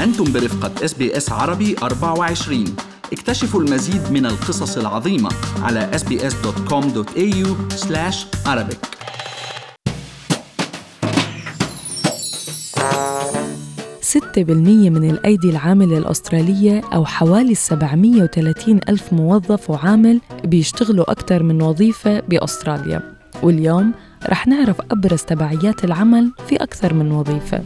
أنتم برفقة SBS عربي 24 اكتشفوا المزيد من القصص العظيمة على sbs.com.au arabic. ستة بالمية من الأيدي العاملة الأسترالية أو حوالي 730 ألف موظف وعامل بيشتغلوا أكثر من وظيفة بأستراليا. واليوم رح نعرف أبرز تبعيات العمل في أكثر من وظيفة.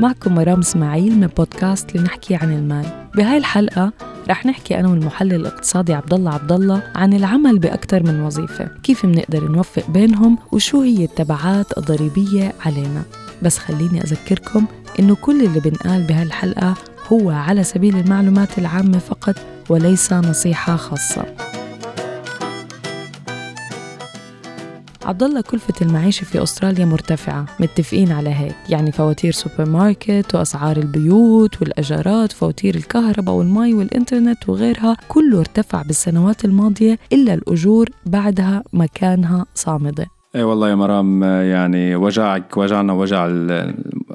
معكم مرام إسماعيل من بودكاست لنحكي عن المال. بهاي الحلقة رح نحكي أنا والمحلل الاقتصادي عبد الله عبد الله عن العمل بأكثر من وظيفة. كيف بنقدر نوفق بينهم وشو هي التبعات الضريبية علينا. بس خليني أذكركم إنه كل اللي بنقال بهالحلقة هو على سبيل المعلومات العامة فقط وليس نصيحة خاصة. الله كلفة المعيشة في أستراليا مرتفعة متفقين على هيك يعني فواتير سوبر ماركت وأسعار البيوت والأجارات وفواتير الكهرباء والمي والإنترنت وغيرها كله ارتفع بالسنوات الماضية إلا الأجور بعدها مكانها صامدة. اي والله يا مرام يعني وجعك وجعنا وجع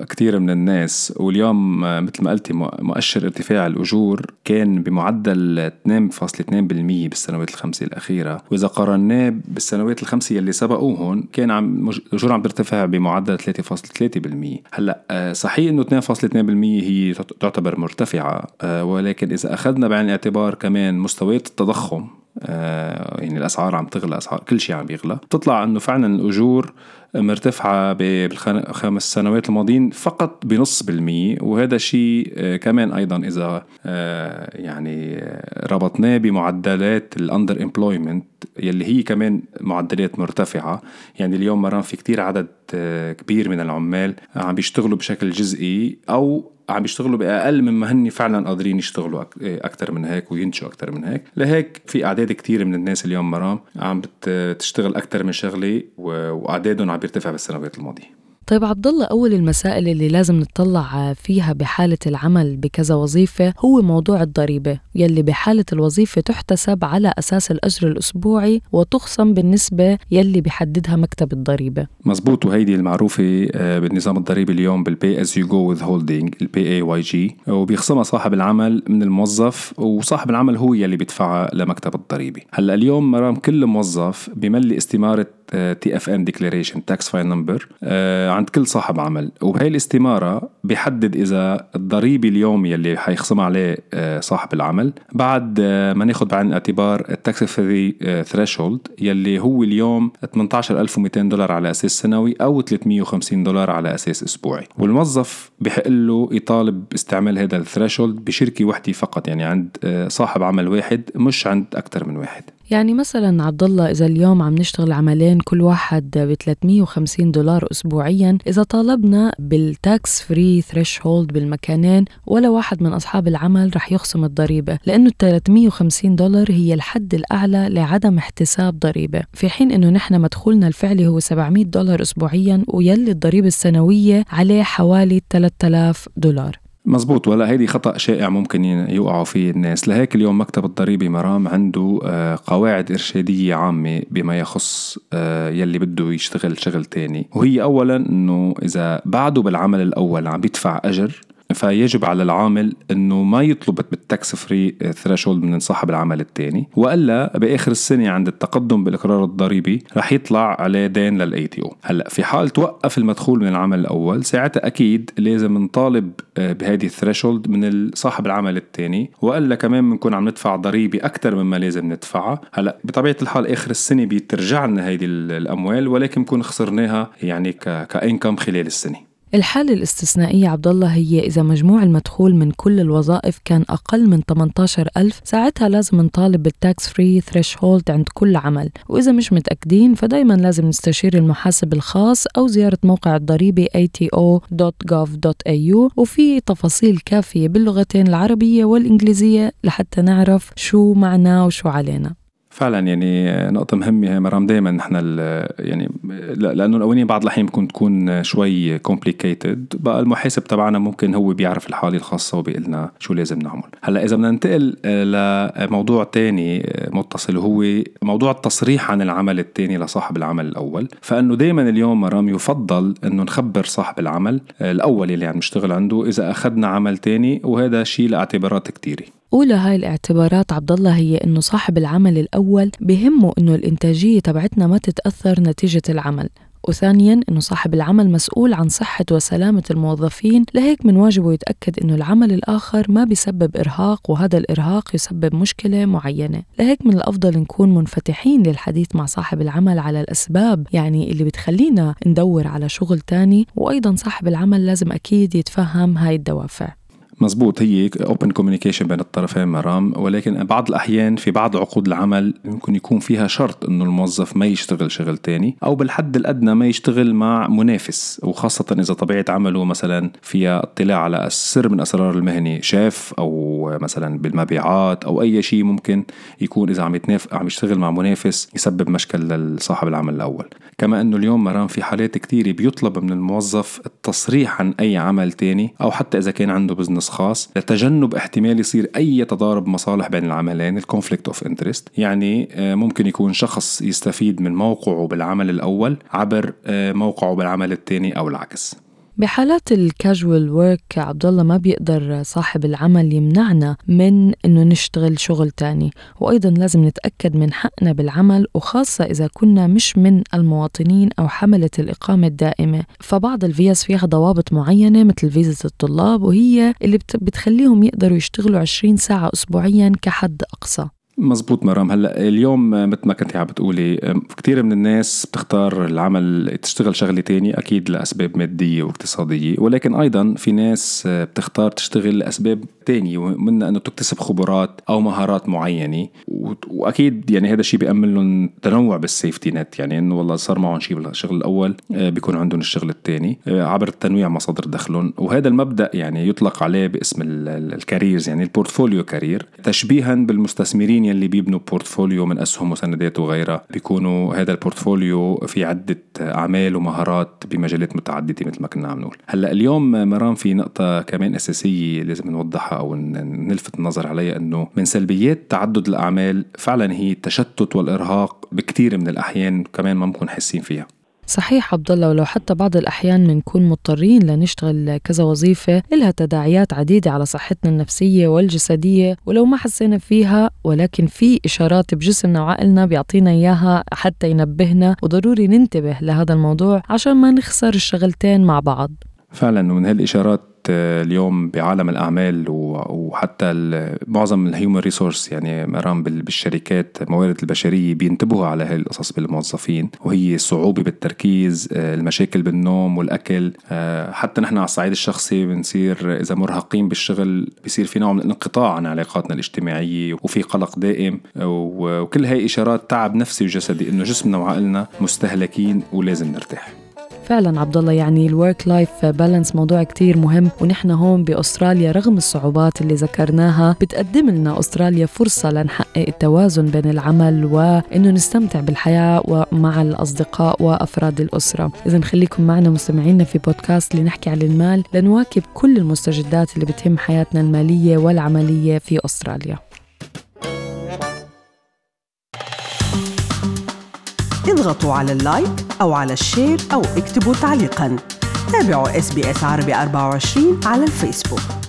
كثير من الناس. واليوم مثل ما قلتي مؤشر ارتفاع الأجور كان بمعدل 2.2% بالسنوات الخمسة الأخيرة. وإذا قارناه بالسنوات الخمسة يلي سبقوهم كان عم الأجور عم ترتفع بمعدل 3.3% هلأ صحيح إنه 2.2% هي تعتبر مرتفعة ولكن إذا أخذنا بعين الاعتبار كمان مستويات التضخم آه، يعني الأسعار عم تغلى أسعار كل شيء عم بيغلى بتطلع إنه فعلا الأجور مرتفعة بالخمس سنوات الماضيين فقط بنص بالمية وهذا شيء آه، كمان أيضا إذا آه، يعني ربطناه بمعدلات الأندر امبلويمنت يلي هي كمان معدلات مرتفعة. يعني اليوم مرام في كتير عدد كبير من العمال عم بيشتغلوا بشكل جزئي أو عم بيشتغلوا بأقل مما هن فعلا قادرين يشتغلوا أكثر من هيك وينتجوا أكثر من هيك. لهيك في أعداد كثير من الناس اليوم مرام عم بتشتغل أكثر من شغلة وأعدادهم عم بيرتفع بالسنوات الماضيه طيب عبد الله أول المسائل اللي لازم نطلع فيها بحالة العمل بكذا وظيفة هو موضوع الضريبة يلي بحالة الوظيفة تحتسب على أساس الأجر الأسبوعي وتخصم بالنسبة يلي بحددها مكتب الضريبة. مزبوط وهيدي المعروفة آه، بالنظام الضريبي اليوم بال pay as you go withholding ال PAYG وبيخصمها صاحب العمل من الموظف وصاحب العمل هو يلي بيدفعها لمكتب الضريبي هلأ اليوم مرام كل موظف بملي استمارة TFN declaration tax file number عند كل صاحب عمل. وبهي الاستمارة بيحدد إذا الضريبه اليومي اللي حيخصم عليه آه، صاحب العمل بعد آه، ما ناخذ بعين الاعتبار ال tax free threshold يلي هو اليوم 18200 دولار على أساس سنوي أو 350 دولار على أساس أسبوعي. والموظف بحق له يطالب استعمال هذا ال threshold بشركة وحدة فقط يعني عند آه، صاحب عمل واحد مش عند أكثر من واحد. يعني مثلا عبد الله إذا اليوم عم نشتغل عملين كل واحد ب 350 دولار اسبوعيا إذا طالبنا بال tax free threshold بالمكانين ولا واحد من أصحاب العمل رح يخصم الضريبة لأنه ال 350 دولار هي الحد الأعلى لعدم احتساب ضريبة. في حين إنه نحن مدخولنا الفعلي هو 700 دولار اسبوعيا ويلي الضريبة السنوية عليه حوالي 3000 دولار. مزبوط. ولا هيدي خطأ شائع ممكن يوقعوا فيه الناس. لهيك اليوم مكتب الضريبة مرام عنده آه، قواعد إرشادية عامة بما يخص آه، يلي بده يشتغل شغل تاني. وهي أولا أنه إذا بعده بالعمل الأول عم بيدفع أجر فيجب على العامل إنه ما يطلب بال tax free threshold من صاحب العمل الثاني وإلا بآخر السنة عند التقدم بالإقرار الضريبي رح يطلع عليه دين لل ATO هلأ في حال توقف المدخول من العمل الأول ساعتها أكيد لازم نطالب آه، بهذه ال threshold من صاحب العمل الثاني وإلا كمان بنكون عم ندفع ضريبة أكثر مما لازم ندفعها. هلأ بطبيعة الحال آخر السنة بيترجع لنا هيدي الأموال ولكن بنكون خسرناها يعني كإنكم خلال السنة. الحالة الاستثنائية عبد الله هي إذا مجموع المدخول من كل الوظائف كان أقل من 18 ألف ساعتها لازم نطالب بال tax free threshold عند كل عمل. وإذا مش متأكدين فدايما لازم نستشير المحاسب الخاص أو زيارة موقع الضريبة ato.gov.au وفي تفاصيل كافية باللغتين العربية والإنجليزية لحتى نعرف شو معنا وشو علينا. فعلا يعني نقطة مهمة مرام دائما نحن يعني لأنه الأولين بعض الأحيان ممكن تكون شوي كومبليكيتد بقى المحاسب تبعنا ممكن هو بيعرف الحالة الخاصة وبيقول لنا شو لازم نعمل. هلأ إذا بدنا ننتقل لموضوع تاني متصل وهو موضوع التصريح عن العمل التاني لصاحب العمل الأول. فإنه دائما اليوم مرام يفضل إنه نخبر صاحب العمل الأول اللي عم نشتغل عنده إذا أخذنا عمل تاني وهذا شيء لاعتبارات كتيرة. أولى هاي الاعتبارات عبد الله هي إنه صاحب العمل الأول بهمه إنه الإنتاجية تبعتنا ما تتأثر نتيجة العمل. وثانيا إنه صاحب العمل مسؤول عن صحة وسلامة الموظفين لهيك من واجبه يتأكد إنه العمل الآخر ما بيسبب إرهاق وهذا الإرهاق يسبب مشكلة معينة. لهيك من الأفضل نكون منفتحين للحديث مع صاحب العمل على الأسباب يعني اللي بتخلينا ندور على شغل تاني وأيضا صاحب العمل لازم أكيد يتفهم هاي الدوافع. مزبوط هي open communication بين الطرفين مرام. ولكن بعض الأحيان في بعض عقود العمل ممكن يكون فيها شرط إنه الموظف ما يشتغل شغل تاني أو بالحد الأدنى ما يشتغل مع منافس. وخاصة إذا طبيعة عمله مثلا فيها اطلاع على سر من أسرار المهنه شيف أو مثلا بالمبيعات أو أي شيء ممكن يكون إذا عم يتناف عم يشتغل مع منافس يسبب مشكل لصاحب العمل الأول. كما إنه اليوم مرام في حالات كثيره بيطلب من الموظف التصريح عن أي عمل تاني أو حتى إذا كان عنده business business خاص لتجنب احتمال يصير أي تضارب مصالح بين العملين ال conflict of interest يعني آه، ممكن يكون شخص يستفيد من موقعه بالعمل الأول عبر آه، موقعه بالعمل الثاني أو العكس. بحالات ال casual work عبد الله ما بيقدر صاحب العمل يمنعنا من إنه نشتغل شغل تاني. وأيضا لازم نتأكد من حقنا بالعمل وخاصة إذا كنا مش من المواطنين أو حملة الإقامة الدائمة. فبعض الفيز فيها ضوابط معينة مثل فيزا الطلاب وهي اللي بتخليهم يقدروا يشتغلوا 20 ساعة اسبوعيا كحد أقصى. مزبوط مرام. هلا اليوم مثل ما كنت عم بتقولي كثير من الناس بتختار العمل تشتغل شغلة تانية أكيد لأسباب مادية واقتصادية ولكن أيضا في ناس بتختار تشتغل لأسباب تانية ومنها إنه تكتسب خبرات أو مهارات معينة وأكيد يعني هذا الشيء بيأمن لهم تنوع بال safety net يعني إنه والله صار معهم شيء بالشغل الأول آه، بيكون عندهم الشغل الثاني آه، عبر تنويع مصادر دخلهم. وهذا المبدأ يعني يطلق عليه باسم ال careers يعني ال portfolio career تشبيها بالمستثمرين يلي بيبنوا portfolio من أسهم وسندات وغيرها بيكونوا هذا ال portfolio في عدة أعمال ومهارات بمجالات متعددة مثل ما كنا عم نقول. هلأ اليوم مرام في نقطة كمان أساسية لازم نوضحها أو نلفت النظر عليها إنه من سلبيات تعدد الأعمال فعلا هي التشتت والإرهاق بكثير من الأحيان كمان ما بنكون حاسين فيها. صحيح عبد الله ولو حتى بعض الأحيان بنكون مضطرين لنشتغل كذا وظيفة إلها تداعيات عديدة على صحتنا النفسية والجسدية ولو ما حسينا فيها ولكن في إشارات بجسمنا وعقلنا بيعطينا إياها حتى ينبهنا وضروري ننتبه لهذا الموضوع عشان ما نخسر الشغلتين مع بعض. فعلا ومن هالإشارات اليوم بعالم الأعمال وحتى معظم الهيومن ريسورس يعني مرام بالشركات الموارد البشرية بينتبهوا على هاي القصص بالموظفين وهي الصعوبة بالتركيز المشاكل بالنوم والأكل حتى نحن على الصعيد الشخصي بنصير إذا مرهقين بالشغل بصير في نوع من الانقطاع عن علاقاتنا الاجتماعية وفي قلق دائم وكل هاي إشارات تعب نفسي وجسدي إنه جسمنا وعقلنا مستهلكين ولازم نرتاح. فعلا عبد الله يعني ال work life balance موضوع كتير مهم ونحن هون بأستراليا رغم الصعوبات اللي ذكرناها بتقدم لنا أستراليا فرصة لنحقق التوازن بين العمل وإنه نستمتع بالحياة ومع الأصدقاء وأفراد الأسرة. اذا خليكم معنا مستمعينا في بودكاست لنحكي عن المال لنواكب كل المستجدات اللي بتهم حياتنا المالية والعملية في أستراليا. اضغطوا على ال like أو على ال share أو اكتبوا تعليقاً. تابعوا SBS عربي 24 على الفيسبوك.